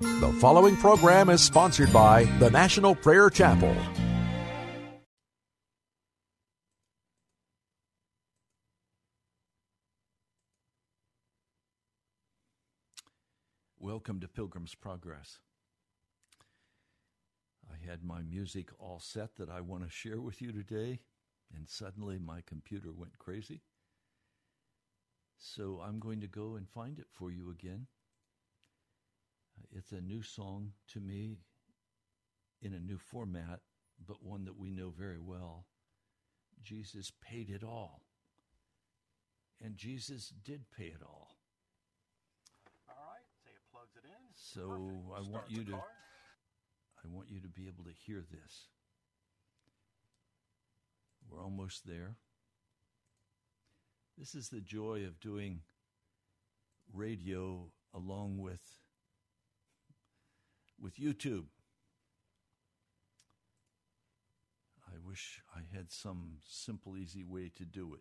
The following program is sponsored by the National Prayer Chapel. Welcome to Pilgrim's Progress. I had my music all set that I want to share with you today, and suddenly my computer went crazy. So I'm going to go and find it for you again. It's a new song to me in a new format, but one that we know very well. Jesus paid it all. And Jesus did pay it all. All right, say it plugs it in. So Perfect. I want you to car. I want you to be able to hear this. We're almost there. This is the joy of doing radio along with with YouTube. I wish I had some simple easy way to do it.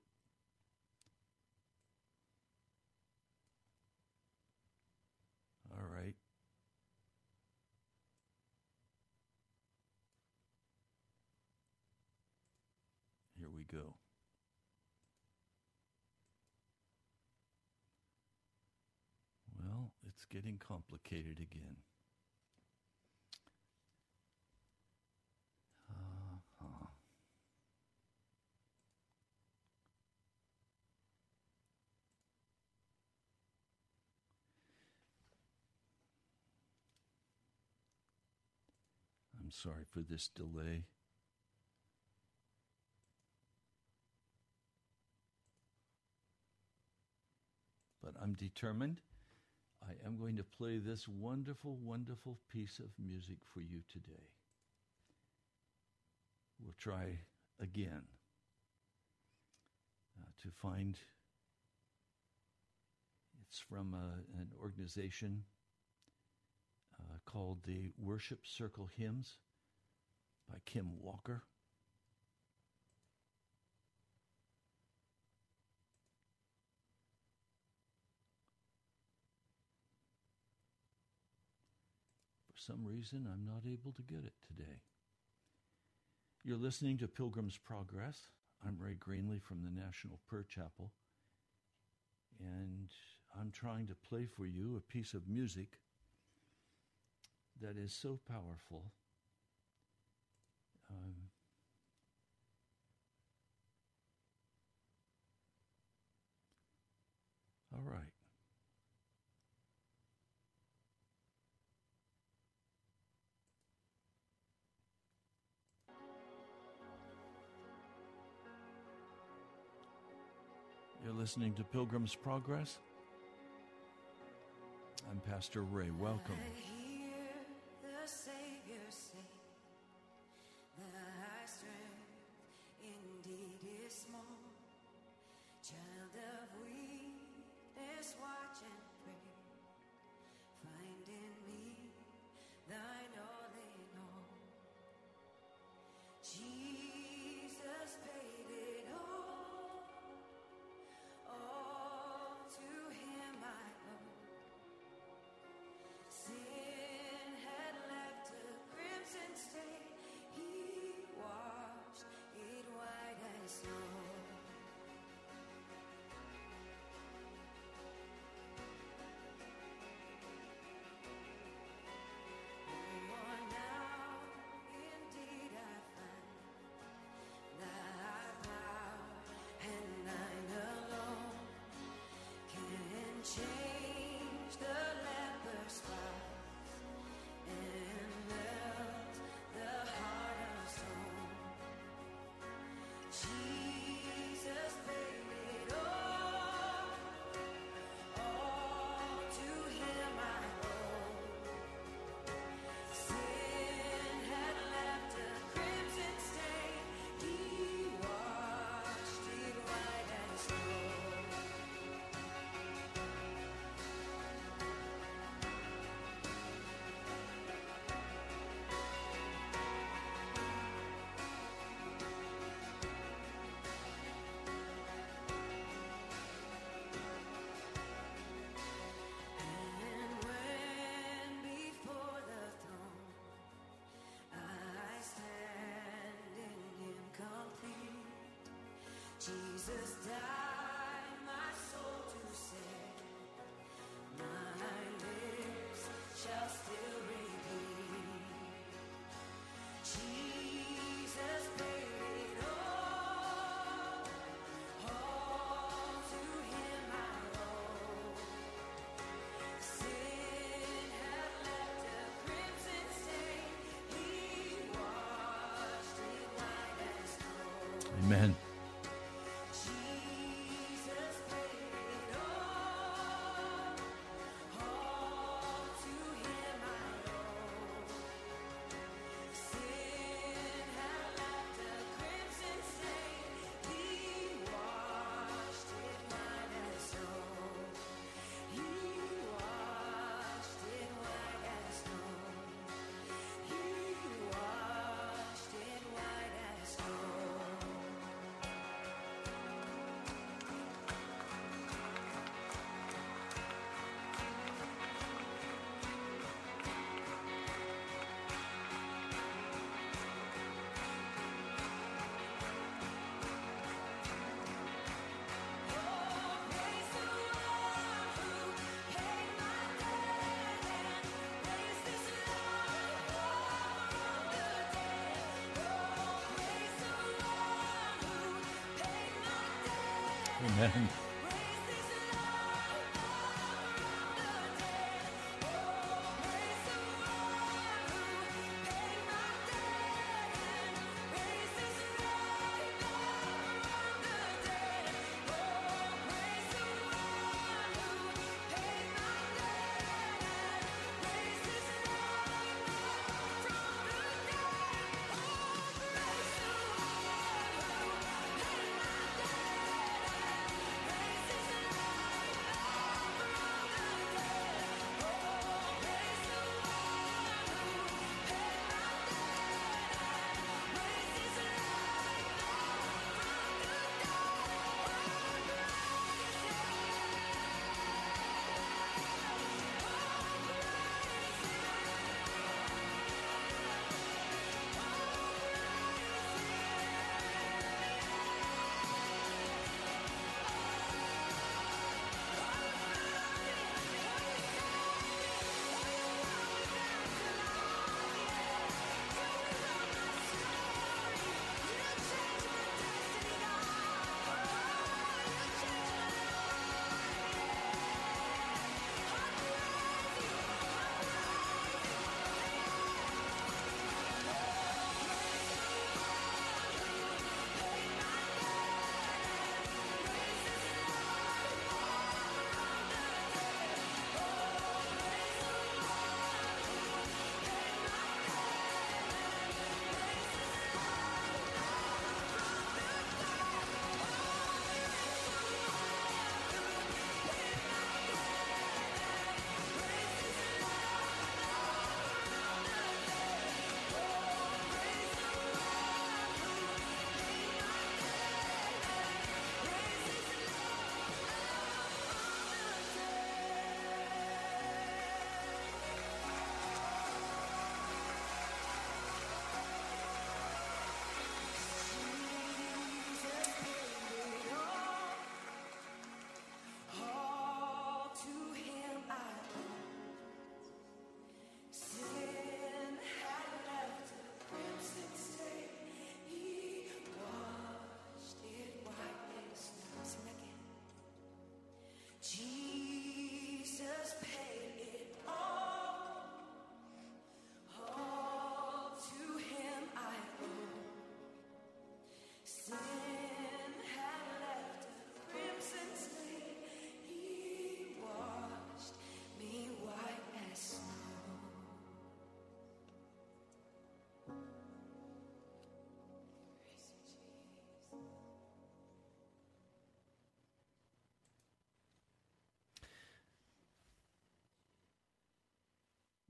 All right. Here we go. Well, it's getting complicated again. Sorry for this delay. but I'm determined. I am going to play this wonderful, wonderful piece of music for you today. We'll try again uh, to find. It's from uh, an organization uh, called the Worship Circle Hymns by Kim Walker. For some reason, I'm not able to get it today. You're listening to Pilgrim's Progress. I'm Ray Greenley from the National Prayer Chapel, and I'm trying to play for you a piece of music that is so powerful. Um, all right. You're listening to Pilgrim's Progress. I'm Pastor Ray. Welcome. Jesus died my soul to save. My lips shall still repeat. Jesus paid all. All to Him I owe. Sin had left a crimson stain. He washed it white as snow. Amen. Amen.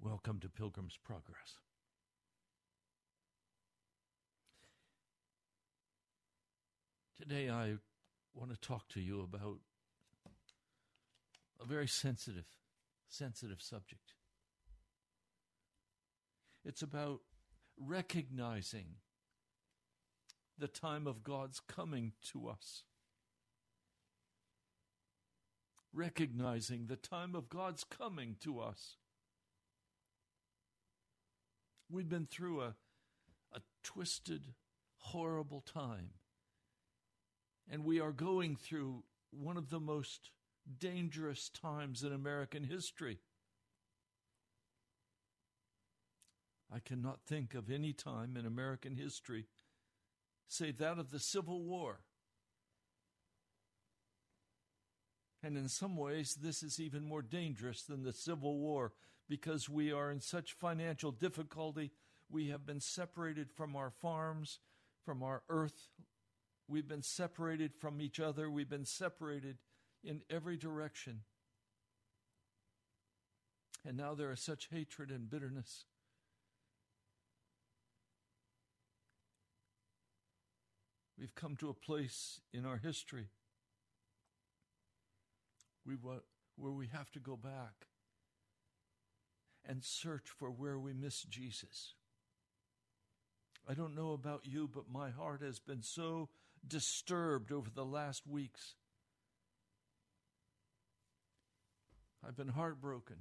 Welcome to Pilgrim's Progress. Today, I want to talk to you about a very sensitive, sensitive subject. It's about recognizing the time of God's coming to us recognizing the time of God's coming to us. We've been through a, a twisted, horrible time. And we are going through one of the most dangerous times in American history. I cannot think of any time in American history save that of the Civil War. And in some ways, this is even more dangerous than the Civil War because we are in such financial difficulty. We have been separated from our farms, from our earth. We've been separated from each other. We've been separated in every direction. And now there is such hatred and bitterness. We've come to a place in our history we where we have to go back and search for where we miss Jesus. I don't know about you, but my heart has been so disturbed over the last weeks. I've been heartbroken.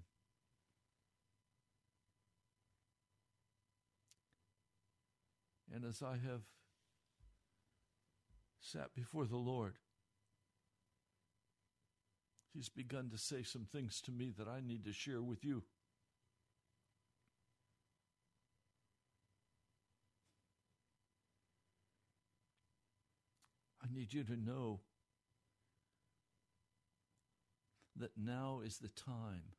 And as I have sat before the Lord, He's begun to say some things to me that I need to share with you. I need you to know that now is the time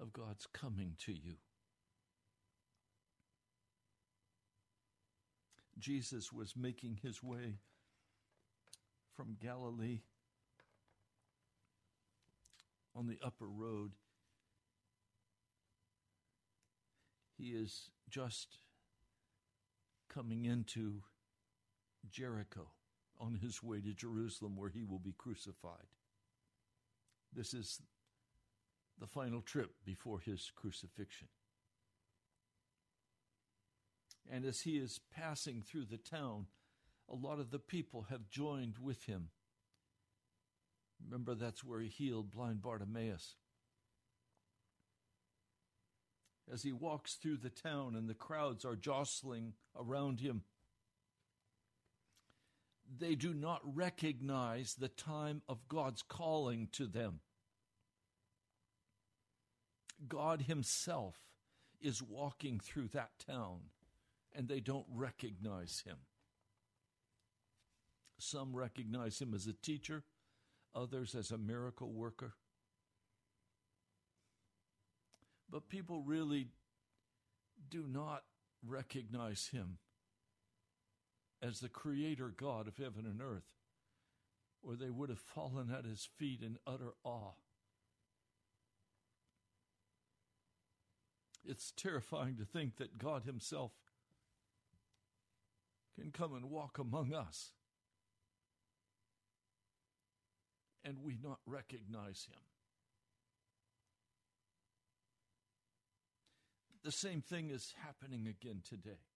of God's coming to you. Jesus was making his way from Galilee on the upper road. He is just coming into Jericho on his way to Jerusalem where he will be crucified. This is the final trip before his crucifixion. And as he is passing through the town, a lot of the people have joined with him. Remember, that's where he healed blind Bartimaeus. As he walks through the town and the crowds are jostling around him, they do not recognize the time of God's calling to them. God Himself is walking through that town, and they don't recognize Him. Some recognize Him as a teacher, others as a miracle worker. But people really do not recognize Him as the creator God of heaven and earth, or they would have fallen at his feet in utter awe. It's terrifying to think that God himself can come and walk among us and we not recognize him. The same thing is happening again today.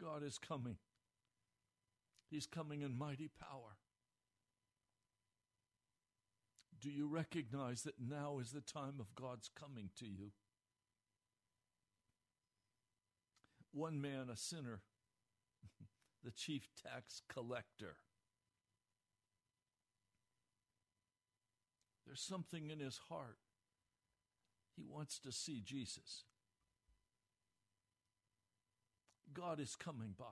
God is coming. He's coming in mighty power. Do you recognize that now is the time of God's coming to you? One man, a sinner, the chief tax collector. There's something in his heart. He wants to see Jesus. God is coming by.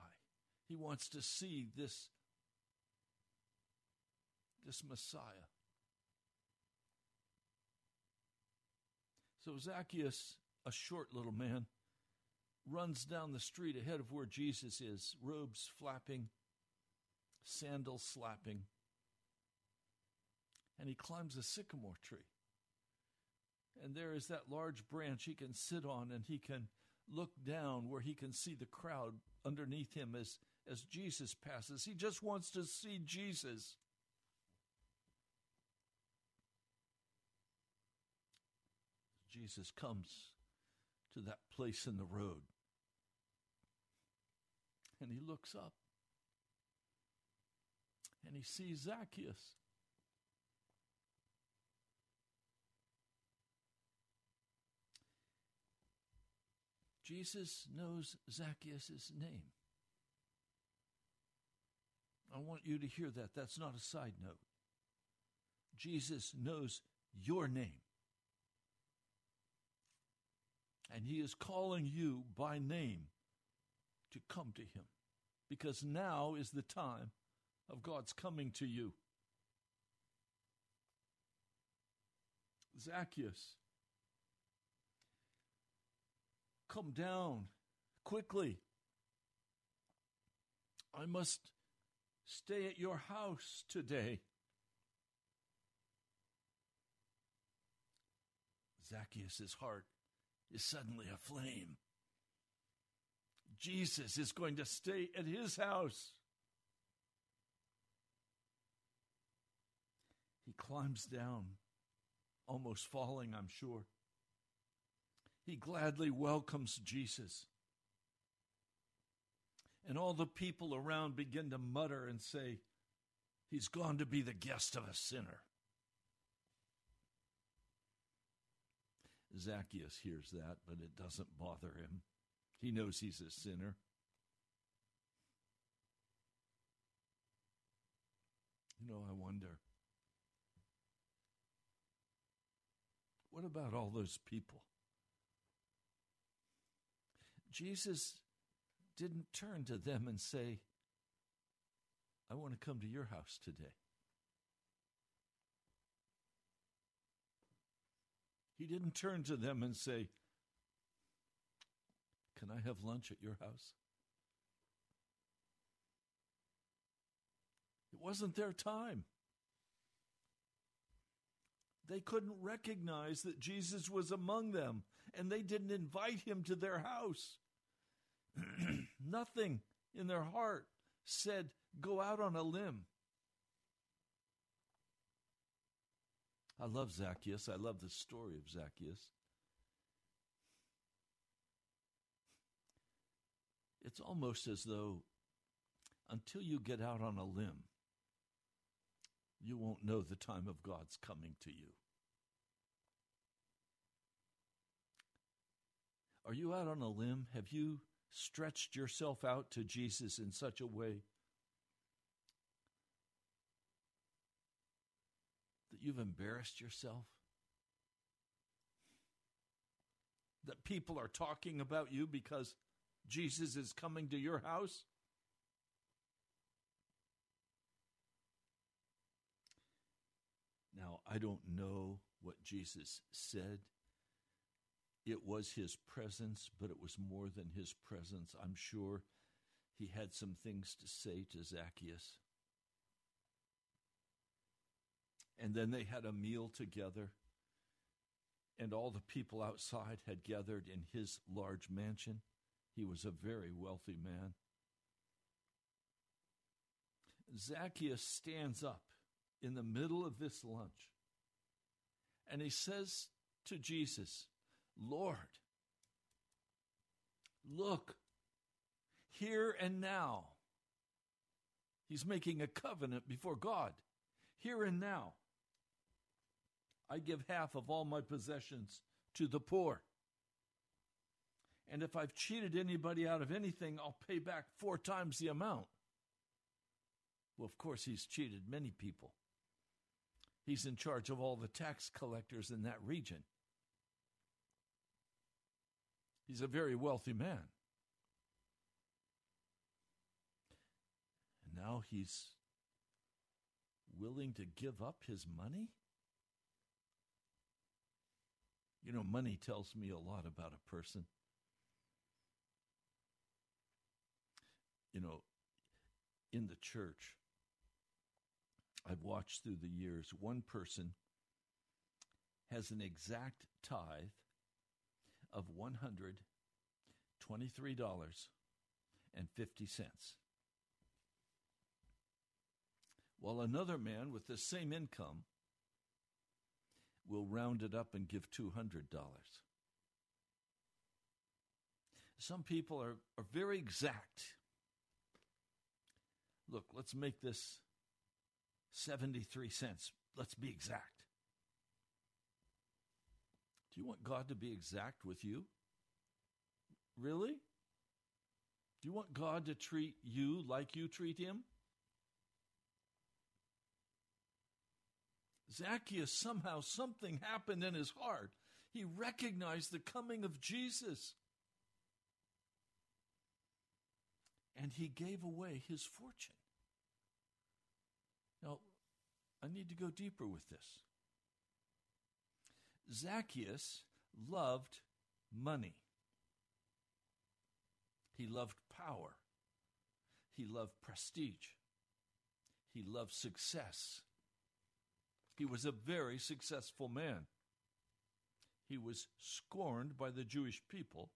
He wants to see this, this Messiah. So Zacchaeus, a short little man, runs down the street ahead of where Jesus is, robes flapping, sandals slapping, and he climbs a sycamore tree. And there is that large branch he can sit on and he can look down where he can see the crowd underneath him as, as Jesus passes. He just wants to see Jesus. Jesus comes to that place in the road and he looks up and he sees Zacchaeus. Jesus knows Zacchaeus' name. I want you to hear that. That's not a side note. Jesus knows your name. And he is calling you by name to come to him because now is the time of God's coming to you. Zacchaeus, come down quickly. I must stay at your house today. Zacchaeus' heart is suddenly aflame. Jesus is going to stay at his house. He climbs down, almost falling, I'm sure. He gladly welcomes Jesus. And all the people around begin to mutter and say, He's gone to be the guest of a sinner. Zacchaeus hears that, but it doesn't bother him. He knows he's a sinner. You know, I wonder what about all those people? Jesus didn't turn to them and say, I want to come to your house today. He didn't turn to them and say, Can I have lunch at your house? It wasn't their time. They couldn't recognize that Jesus was among them, and they didn't invite him to their house. Nothing in their heart said, Go out on a limb. I love Zacchaeus. I love the story of Zacchaeus. It's almost as though until you get out on a limb, you won't know the time of God's coming to you. Are you out on a limb? Have you stretched yourself out to Jesus in such a way that you've embarrassed yourself? That people are talking about you because Jesus is coming to your house? Now, I don't know what Jesus said. It was his presence, but it was more than his presence. I'm sure he had some things to say to Zacchaeus. And then they had a meal together, and all the people outside had gathered in his large mansion. He was a very wealthy man. Zacchaeus stands up in the middle of this lunch and he says to Jesus, Lord, look, here and now. He's making a covenant before God. Here and now. I give half of all my possessions to the poor. And if I've cheated anybody out of anything, I'll pay back four times the amount. Well, of course, he's cheated many people. He's in charge of all the tax collectors in that region. He's a very wealthy man. And now he's willing to give up his money? You know, money tells me a lot about a person. You know, in the church, I've watched through the years, one person has an exact tithe of $123.50. While another man with the same income will round it up and give $200. Some people are, are very exact. Look, let's make this 73 cents. Let's be exact. Do you want God to be exact with you? Really? Do you want God to treat you like you treat him? Zacchaeus, somehow, something happened in his heart. He recognized the coming of Jesus. And he gave away his fortune. Now, I need to go deeper with this. Zacchaeus loved money. He loved power. He loved prestige. He loved success. He was a very successful man. He was scorned by the Jewish people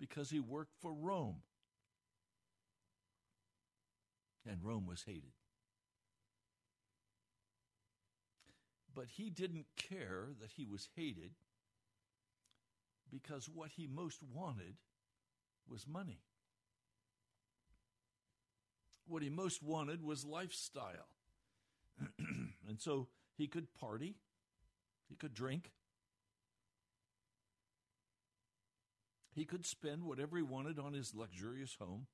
because he worked for Rome. And Rome was hated. But he didn't care that he was hated because what he most wanted was money. What he most wanted was lifestyle. and so he could party, he could drink, he could spend whatever he wanted on his luxurious home,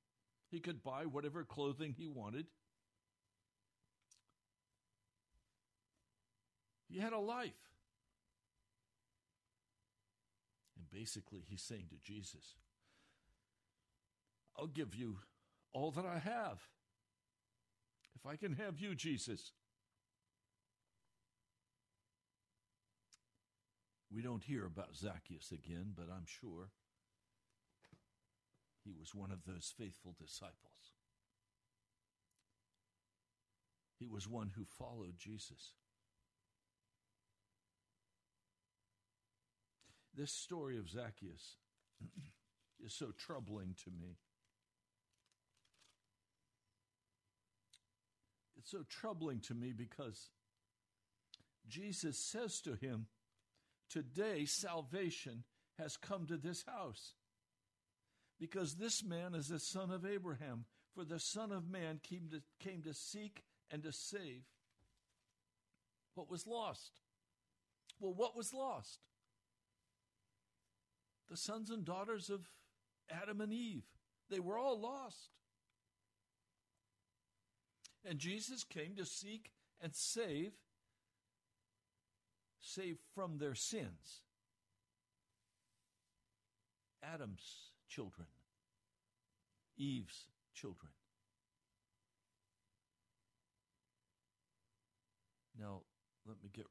he could buy whatever clothing he wanted. He had a life. And basically, he's saying to Jesus, I'll give you all that I have. If I can have you, Jesus. We don't hear about Zacchaeus again, but I'm sure he was one of those faithful disciples. He was one who followed Jesus. This story of Zacchaeus is so troubling to me. It's so troubling to me because Jesus says to him, Today salvation has come to this house. Because this man is the son of Abraham, for the Son of Man came to, came to seek and to save what was lost. Well, what was lost? The sons and daughters of Adam and Eve. They were all lost. And Jesus came to seek and save, save from their sins. Adam's children, Eve's children. Now, let me get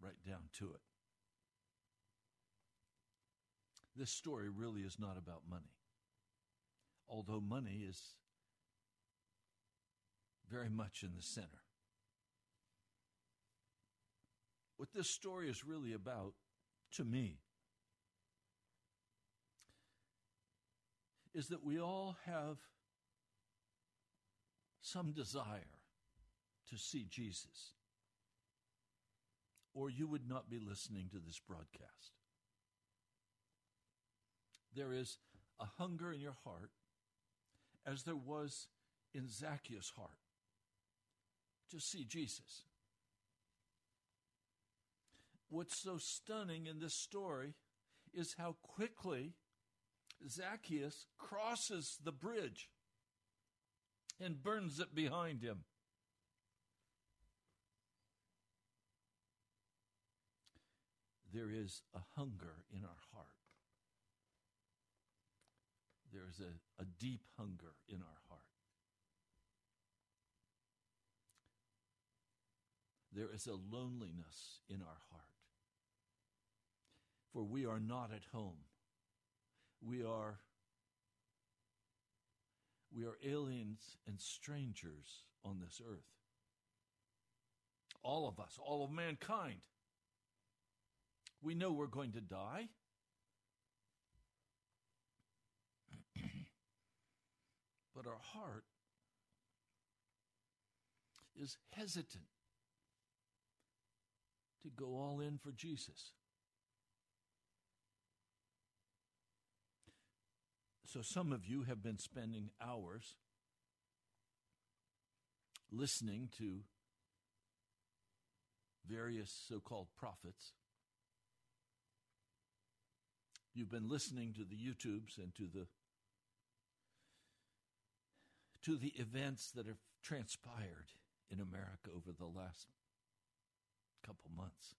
right down to it. This story really is not about money, although money is very much in the center. What this story is really about, to me, is that we all have some desire to see Jesus, or you would not be listening to this broadcast. There is a hunger in your heart, as there was in Zacchaeus' heart, to see Jesus. What's so stunning in this story is how quickly Zacchaeus crosses the bridge and burns it behind him. There is a hunger in our heart. There is a, a deep hunger in our heart. There is a loneliness in our heart. For we are not at home. We are we are aliens and strangers on this earth. All of us, all of mankind. We know we're going to die. But our heart is hesitant to go all in for Jesus. So some of you have been spending hours listening to various so called prophets. You've been listening to the YouTubes and to the to the events that have transpired in America over the last couple months.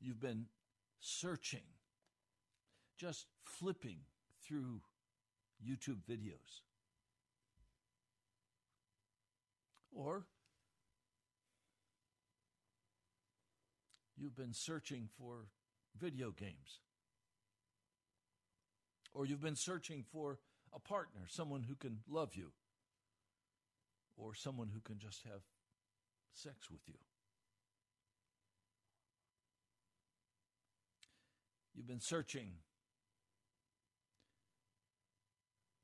You've been searching, just flipping through YouTube videos. Or you've been searching for video games. Or you've been searching for a partner, someone who can love you. Or someone who can just have sex with you. You've been searching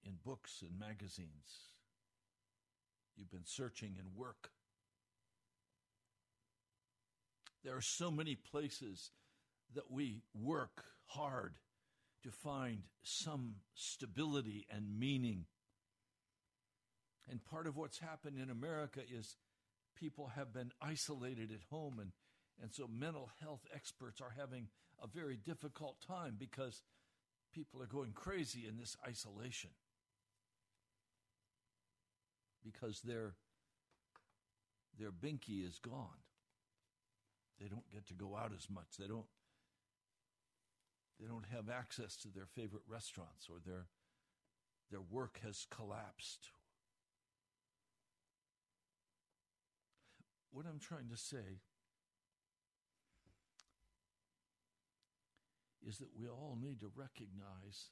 in books and magazines. You've been searching in work. There are so many places that we work hard to find some stability and meaning. And part of what's happened in America is people have been isolated at home, and, and so mental health experts are having a very difficult time because people are going crazy in this isolation because their their binky is gone. They don't get to go out as much. They don't they don't have access to their favorite restaurants or their their work has collapsed. What I'm trying to say is that we all need to recognize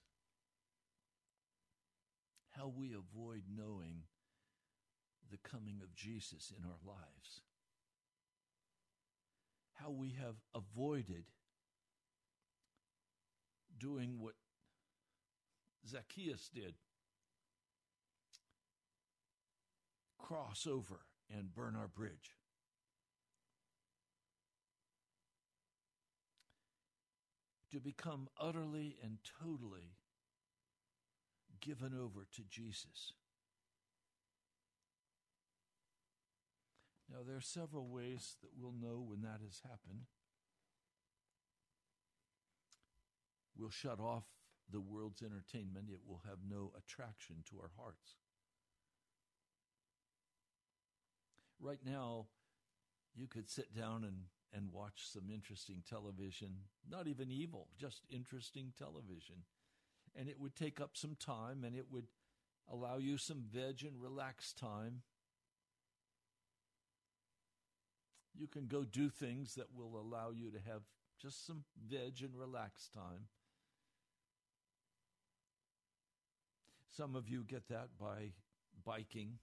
how we avoid knowing the coming of Jesus in our lives. How we have avoided doing what Zacchaeus did cross over and burn our bridge. To become utterly and totally given over to Jesus. Now, there are several ways that we'll know when that has happened. We'll shut off the world's entertainment, it will have no attraction to our hearts. Right now, you could sit down and, and watch some interesting television, not even evil, just interesting television. And it would take up some time and it would allow you some veg and relax time. You can go do things that will allow you to have just some veg and relax time. Some of you get that by biking,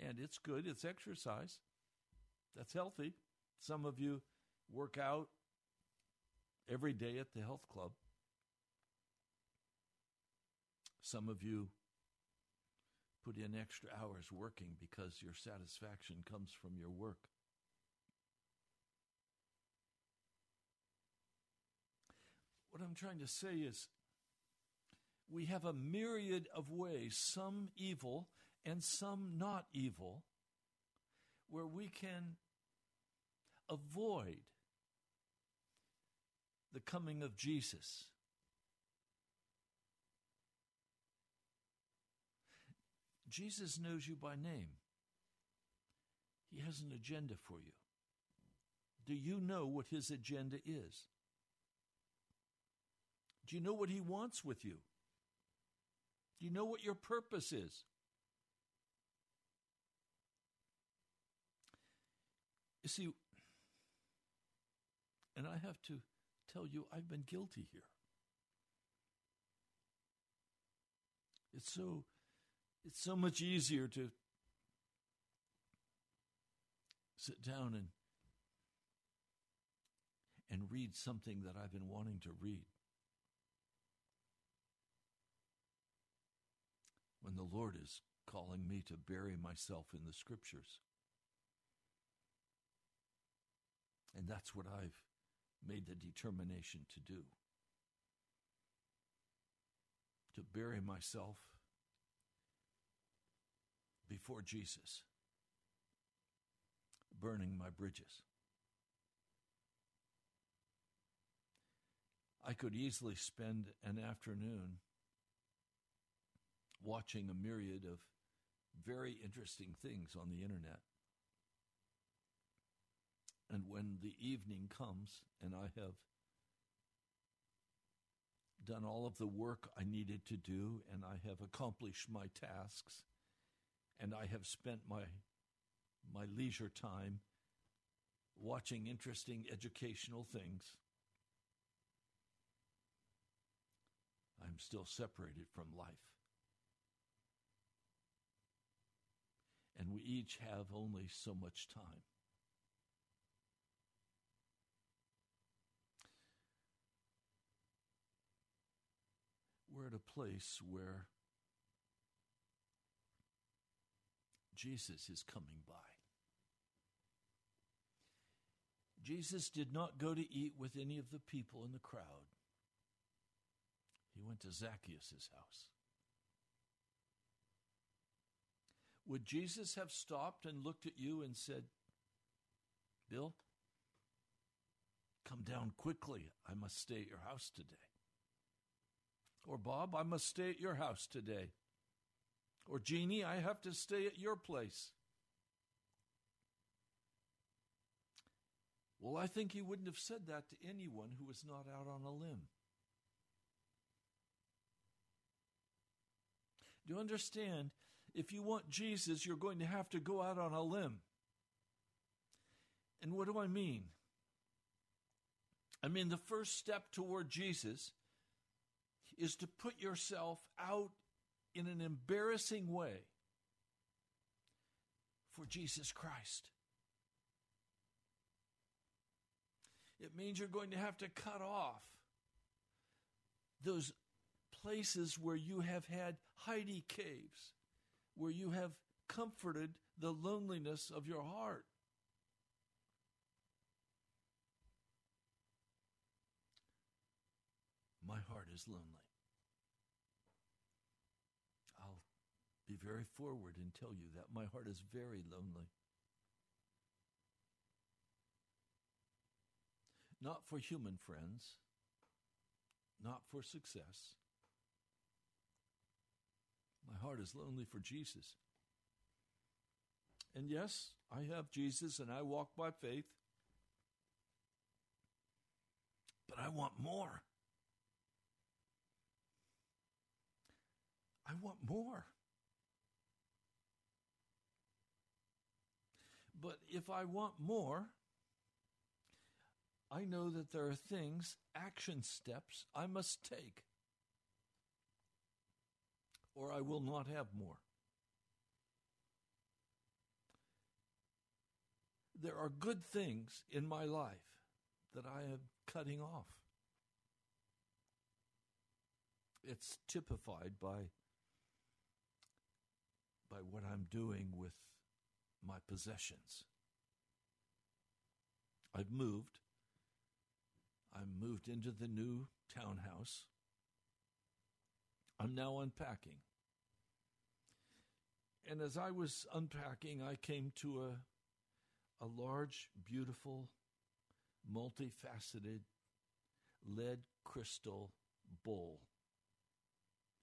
and it's good, it's exercise. That's healthy. Some of you work out every day at the health club. Some of you put in extra hours working because your satisfaction comes from your work. What I'm trying to say is we have a myriad of ways, some evil and some not evil, where we can avoid the coming of Jesus. Jesus knows you by name. He has an agenda for you. Do you know what his agenda is? Do you know what he wants with you? Do you know what your purpose is? You see, and I have to tell you, I've been guilty here. It's so it's so much easier to sit down and and read something that I've been wanting to read. The Lord is calling me to bury myself in the scriptures. And that's what I've made the determination to do. To bury myself before Jesus, burning my bridges. I could easily spend an afternoon watching a myriad of very interesting things on the internet. And when the evening comes and I have done all of the work I needed to do and I have accomplished my tasks and I have spent my my leisure time watching interesting educational things I'm still separated from life and we each have only so much time we're at a place where Jesus is coming by. Jesus did not go to eat with any of the people in the crowd. He went to Zacchaeus' house. Would Jesus have stopped and looked at you and said, Bill, come down quickly. I must stay at your house today. Or Bob, I must stay at your house today. Or Jeannie, I have to stay at your place. Well, I think he wouldn't have said that to anyone who was not out on a limb. Do you understand? If you want Jesus, you're going to have to go out on a limb. And what do I mean? I mean, the first step toward Jesus is to put yourself out in an embarrassing way for Jesus Christ. It means you're going to have to cut off those places where you have had hidey caves, where you have comforted the loneliness of your heart. My heart is lonely. I'll be very forward and tell you that my heart is very lonely. Not for human friends, not for success. My heart is lonely for Jesus. And yes, I have Jesus and I walk by faith. But I want more. I want more. But if I want more, I know that there are things, action steps I must take, or I will not have more. There are good things in my life that I am cutting off. It's typified by by what I'm doing with my possessions. I've moved. I moved into the new townhouse. I'm now unpacking. And as I was unpacking, I came to a, a large, beautiful, multifaceted lead crystal bowl.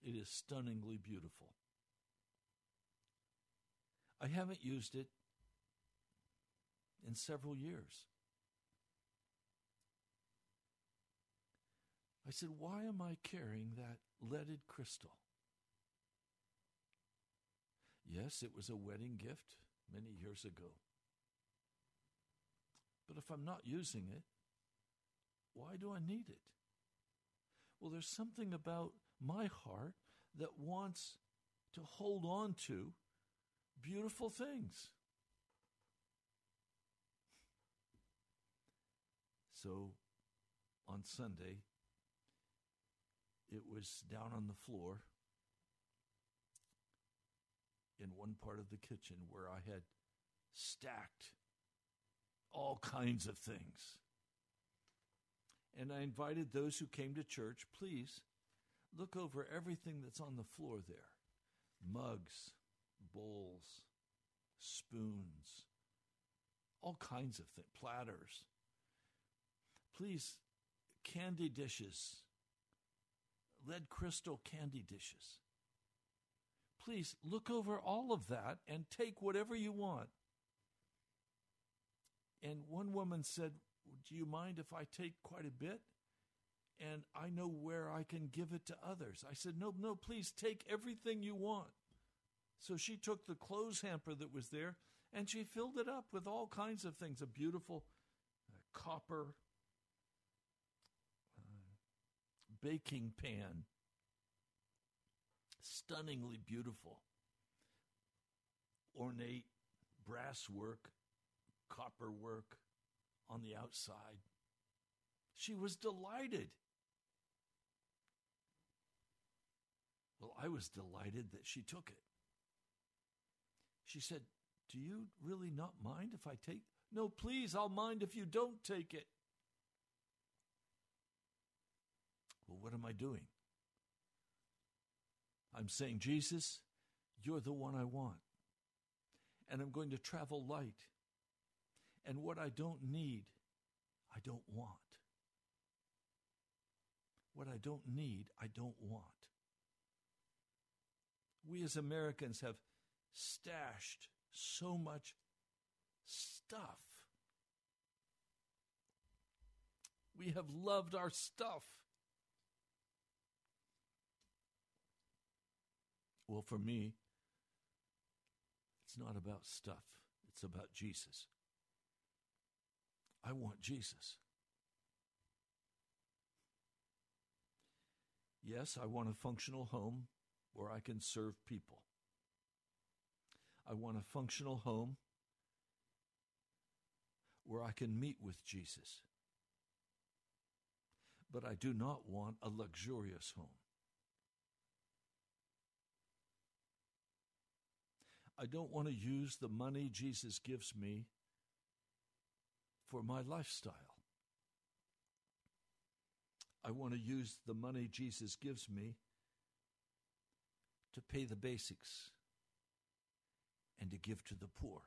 It is stunningly beautiful. I haven't used it in several years. I said, Why am I carrying that leaded crystal? Yes, it was a wedding gift many years ago. But if I'm not using it, why do I need it? Well, there's something about my heart that wants to hold on to beautiful things. So on Sunday, it was down on the floor in one part of the kitchen where I had stacked all kinds of things. And I invited those who came to church, please look over everything that's on the floor there mugs, bowls, spoons, all kinds of things, platters. Please, candy dishes, lead crystal candy dishes. Please look over all of that and take whatever you want. And one woman said, Do you mind if I take quite a bit? And I know where I can give it to others. I said, No, no, please take everything you want. So she took the clothes hamper that was there and she filled it up with all kinds of things a beautiful uh, copper uh, baking pan, stunningly beautiful, ornate brass work, copper work on the outside. She was delighted. Well, I was delighted that she took it. She said, Do you really not mind if I take? No, please, I'll mind if you don't take it. Well, what am I doing? I'm saying, Jesus, you're the one I want. And I'm going to travel light. And what I don't need, I don't want. What I don't need, I don't want. We as Americans have stashed so much stuff. We have loved our stuff. Well, for me, it's not about stuff, it's about Jesus. I want Jesus. Yes, I want a functional home where I can serve people. I want a functional home where I can meet with Jesus. But I do not want a luxurious home. I don't want to use the money Jesus gives me for my lifestyle. I want to use the money Jesus gives me to pay the basics and to give to the poor.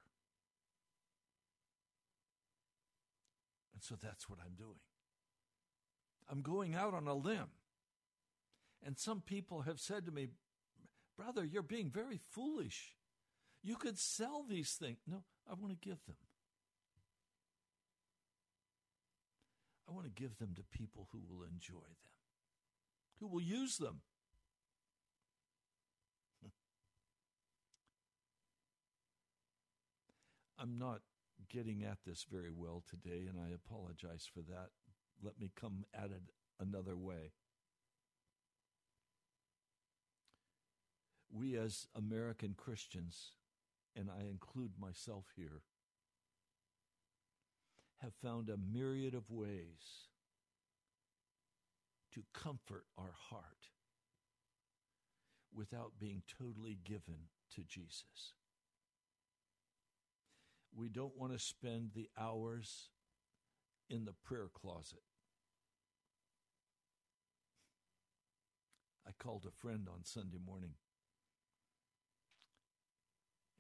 And so that's what I'm doing. I'm going out on a limb. And some people have said to me, Brother, you're being very foolish. You could sell these things. No, I want to give them. I want to give them to people who will enjoy them, who will use them. I'm not getting at this very well today, and I apologize for that. Let me come at it another way. We, as American Christians, and I include myself here, have found a myriad of ways to comfort our heart without being totally given to Jesus. We don't want to spend the hours in the prayer closet. I called a friend on Sunday morning,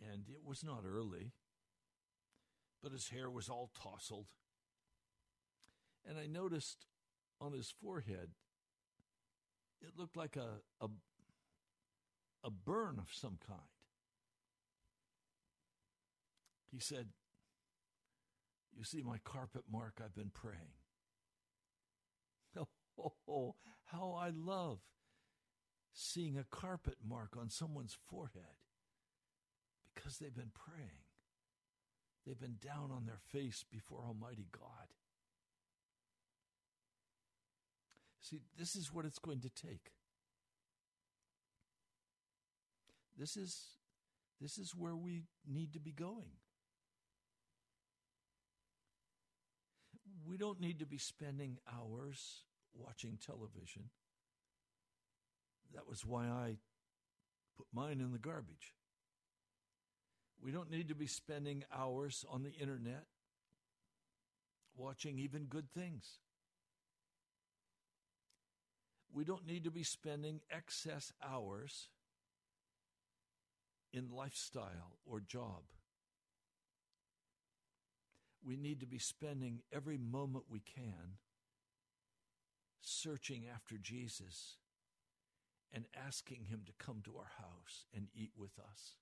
and it was not early, but his hair was all tousled. And I noticed on his forehead, it looked like a, a, a burn of some kind. He said, You see my carpet mark, I've been praying. Oh, oh, how I love seeing a carpet mark on someone's forehead because they've been praying. They've been down on their face before Almighty God. See, this is what it's going to take. This is this is where we need to be going. We don't need to be spending hours watching television. That was why I put mine in the garbage. We don't need to be spending hours on the internet watching even good things. We don't need to be spending excess hours in lifestyle or job. We need to be spending every moment we can searching after Jesus and asking Him to come to our house and eat with us.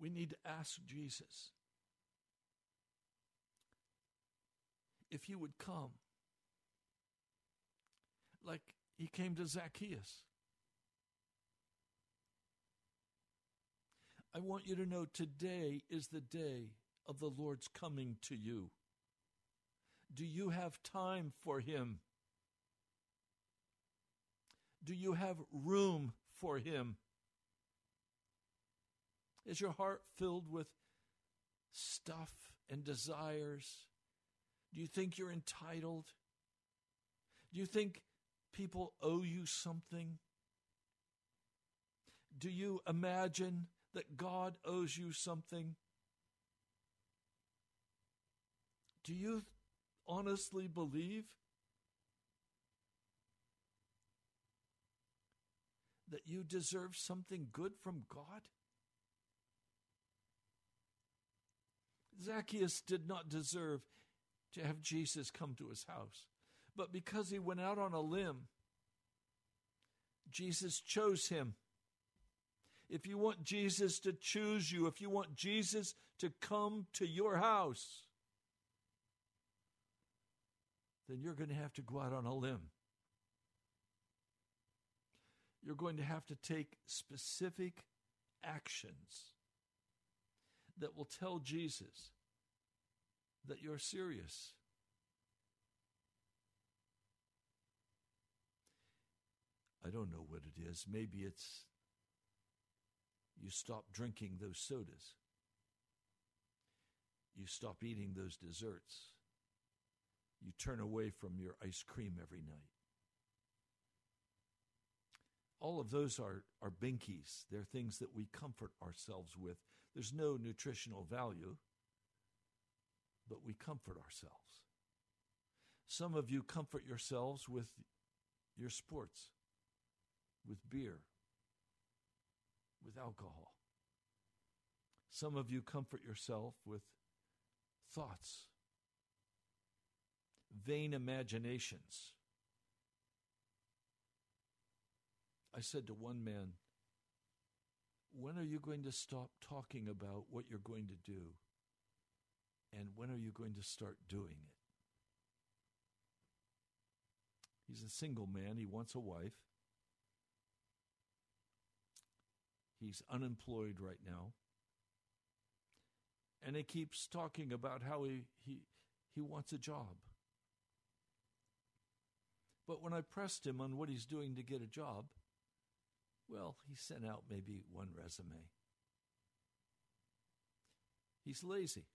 We need to ask Jesus if He would come like He came to Zacchaeus. I want you to know today is the day of the Lord's coming to you. Do you have time for Him? Do you have room for Him? Is your heart filled with stuff and desires? Do you think you're entitled? Do you think people owe you something? Do you imagine that God owes you something? Do you honestly believe that you deserve something good from God? Zacchaeus did not deserve to have Jesus come to his house, but because he went out on a limb, Jesus chose him. If you want Jesus to choose you, if you want Jesus to come to your house, then you're going to have to go out on a limb. You're going to have to take specific actions that will tell Jesus that you're serious. I don't know what it is. Maybe it's you stop drinking those sodas. You stop eating those desserts. You turn away from your ice cream every night. All of those are, are binkies. They're things that we comfort ourselves with. There's no nutritional value, but we comfort ourselves. Some of you comfort yourselves with your sports, with beer, with alcohol. Some of you comfort yourself with thoughts, vain imaginations. I said to one man, When are you going to stop talking about what you're going to do? And when are you going to start doing it? He's a single man, he wants a wife. He's unemployed right now. And he keeps talking about how he, he, he wants a job. But when I pressed him on what he's doing to get a job, well, he sent out maybe one resume. He's lazy.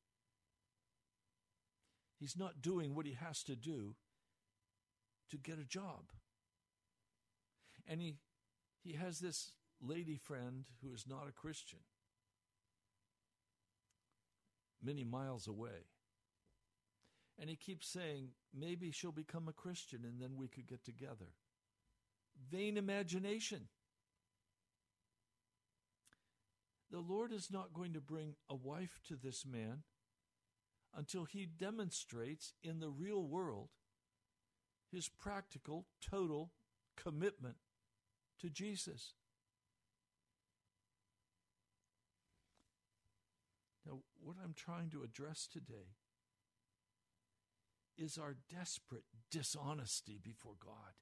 He's not doing what he has to do to get a job. And he, he has this lady friend who is not a Christian, many miles away. And he keeps saying, maybe she'll become a Christian and then we could get together. Vain imagination. The Lord is not going to bring a wife to this man until he demonstrates in the real world his practical, total commitment to Jesus. Now, what I'm trying to address today is our desperate dishonesty before God.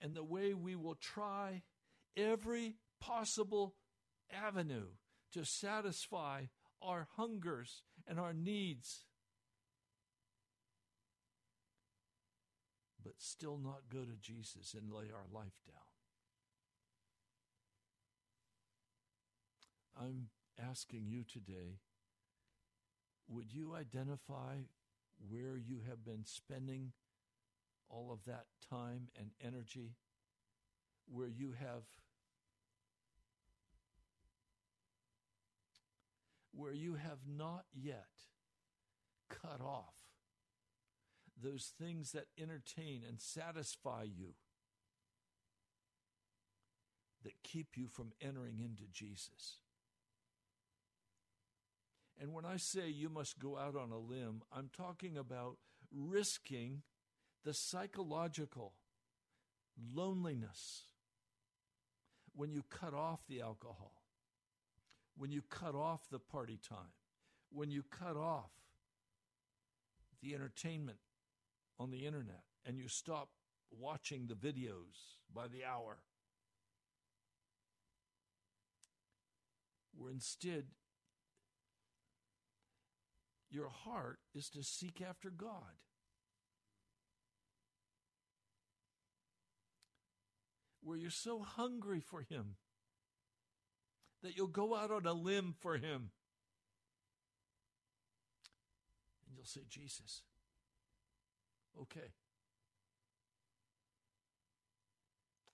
And the way we will try every possible avenue to satisfy our hungers and our needs, but still not go to Jesus and lay our life down. I'm asking you today would you identify where you have been spending all of that time and energy, where you have where you have not yet cut off those things that entertain and satisfy you that keep you from entering into Jesus. And when I say you must go out on a limb, I'm talking about risking the psychological loneliness when you cut off the alcohol, when you cut off the party time, when you cut off the entertainment on the internet and you stop watching the videos by the hour. Where instead, your heart is to seek after God. Where you're so hungry for Him that you'll go out on a limb for Him. And you'll say, Jesus, okay.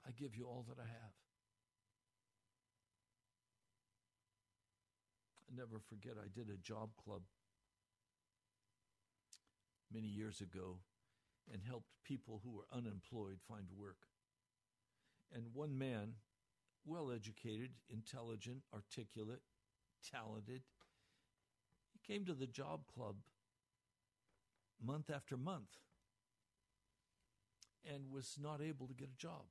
I give you all that I have. I never forget, I did a job club many years ago and helped people who were unemployed find work. And one man, well educated, intelligent, articulate, talented, he came to the job club month after month and was not able to get a job.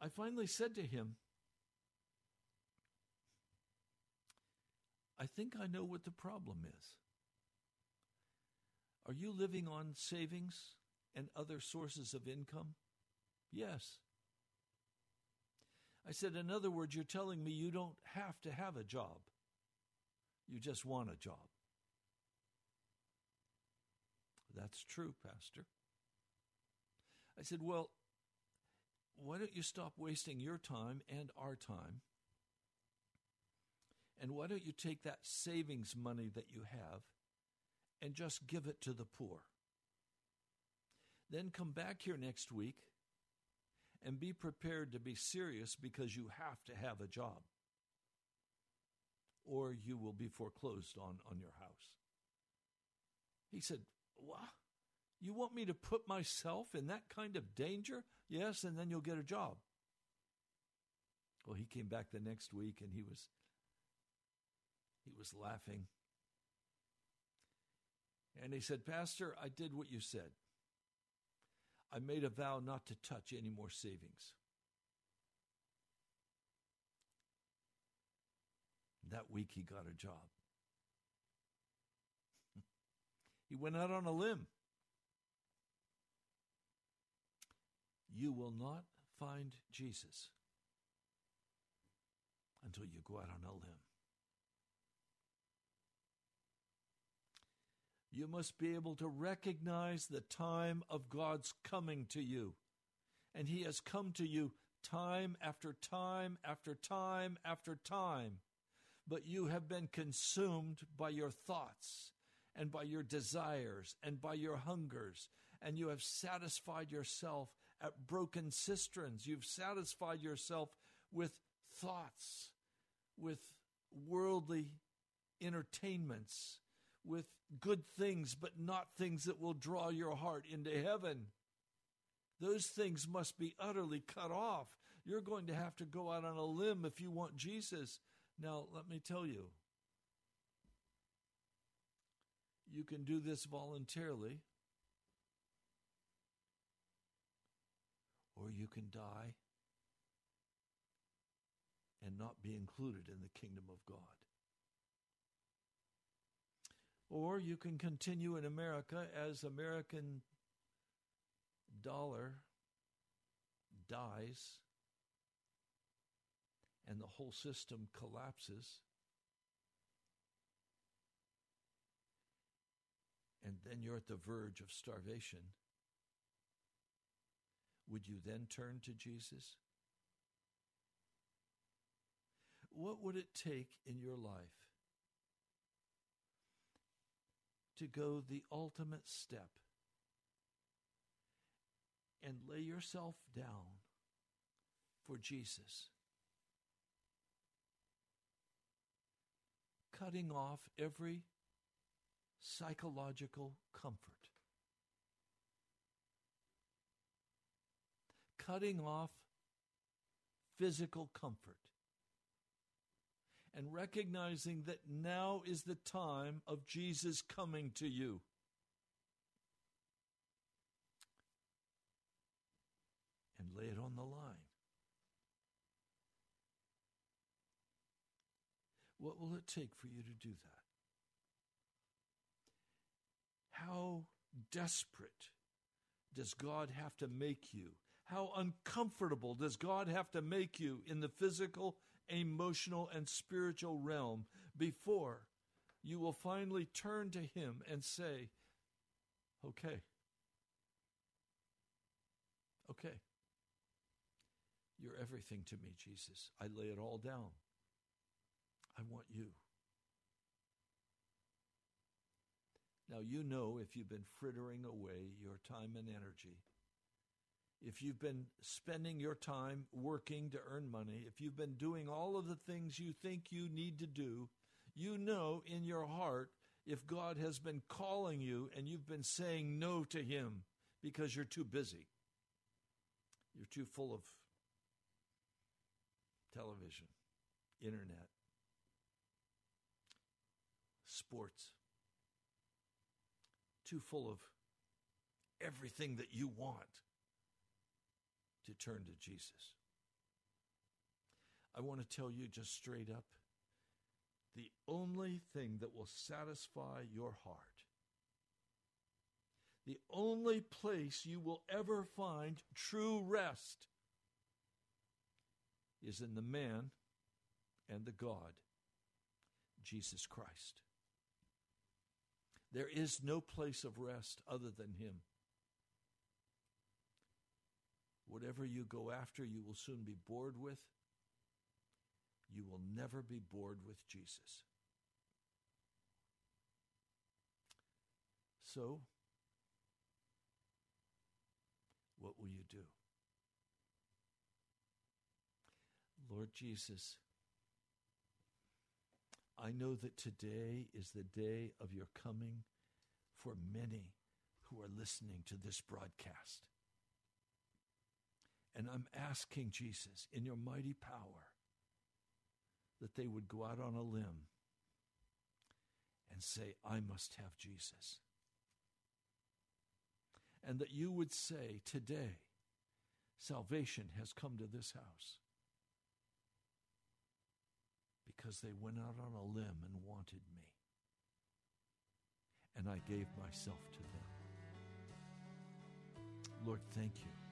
I finally said to him, I think I know what the problem is. Are you living on savings and other sources of income? Yes. I said, in other words, you're telling me you don't have to have a job. You just want a job. That's true, Pastor. I said, well, why don't you stop wasting your time and our time? And why don't you take that savings money that you have and just give it to the poor? Then come back here next week and be prepared to be serious because you have to have a job or you will be foreclosed on on your house. He said, "What? You want me to put myself in that kind of danger? Yes, and then you'll get a job." Well, he came back the next week and he was he was laughing. And he said, "Pastor, I did what you said. I made a vow not to touch any more savings." That week he got a job. he went out on a limb. You will not find Jesus until you go out on a limb. You must be able to recognize the time of God's coming to you. And He has come to you time after time after time after time but you have been consumed by your thoughts and by your desires and by your hungers, and you have satisfied yourself at broken cisterns. You've satisfied yourself with thoughts, with worldly entertainments, with good things, but not things that will draw your heart into heaven. Those things must be utterly cut off. You're going to have to go out on a limb if you want Jesus. Now, let me tell you, you can do this voluntarily, or you can die and not be included in the kingdom of God. Or you can continue in America as American dollar dies and the whole system collapses. And then you're at the verge of starvation. Would you then turn to Jesus? What would it take in your life to go the ultimate step and lay yourself down for Jesus? cutting off every psychological comfort, cutting off physical comfort, and recognizing that now is the time of Jesus coming to you. And lay it on the line. What will it take for you to do that? How desperate does God have to make you? How uncomfortable does God have to make you in the physical emotional, and spiritual realm before you will finally turn to Him and say, Okay, okay, you're everything to me, Jesus. I lay it all down. I want you. Now, you know if you've been frittering away your time and energy, if you've been spending your time working to earn money, if you've been doing all of the things you think you need to do, you know in your heart if God has been calling you and you've been saying no to Him because you're too busy. You're too full of television, internet, sports, too full of everything that you want to turn to Jesus. I want to tell you just straight up the only thing that will satisfy your heart, the only place you will ever find true rest is in the man and the God, Jesus Christ. There is no place of rest other than Him. Whatever you go after, you will soon be bored with. You will never be bored with Jesus. So, what will you do? Lord Jesus, I know that today is the day of your coming for many who are listening to this broadcast. And I'm asking Jesus, in your mighty power, that they would go out on a limb and say, I must have Jesus. And that you would say, today, salvation has come to this house because they went out on a limb and wanted me. And I gave myself to them. Lord, thank you.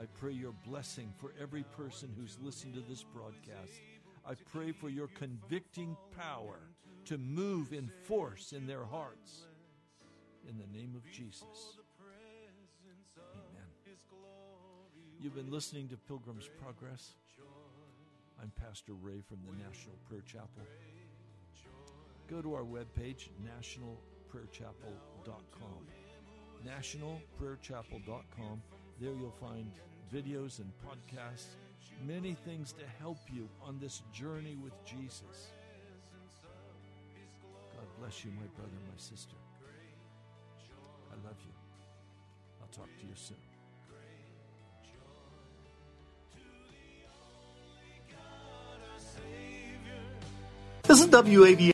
I pray your blessing for every person who's listened to this broadcast. I pray for your convicting power to move in force in their hearts. In the name of Jesus. Amen. You've been listening to Pilgrim's Progress. I'm Pastor Ray from the National Prayer Chapel. Go to our webpage, nationalprayerchapel.com. Nationalprayerchapel.com. There you'll find videos and podcasts, many things to help you on this journey with Jesus. God bless you, my brother, my sister. I love you. I'll talk to you soon. This is WAVA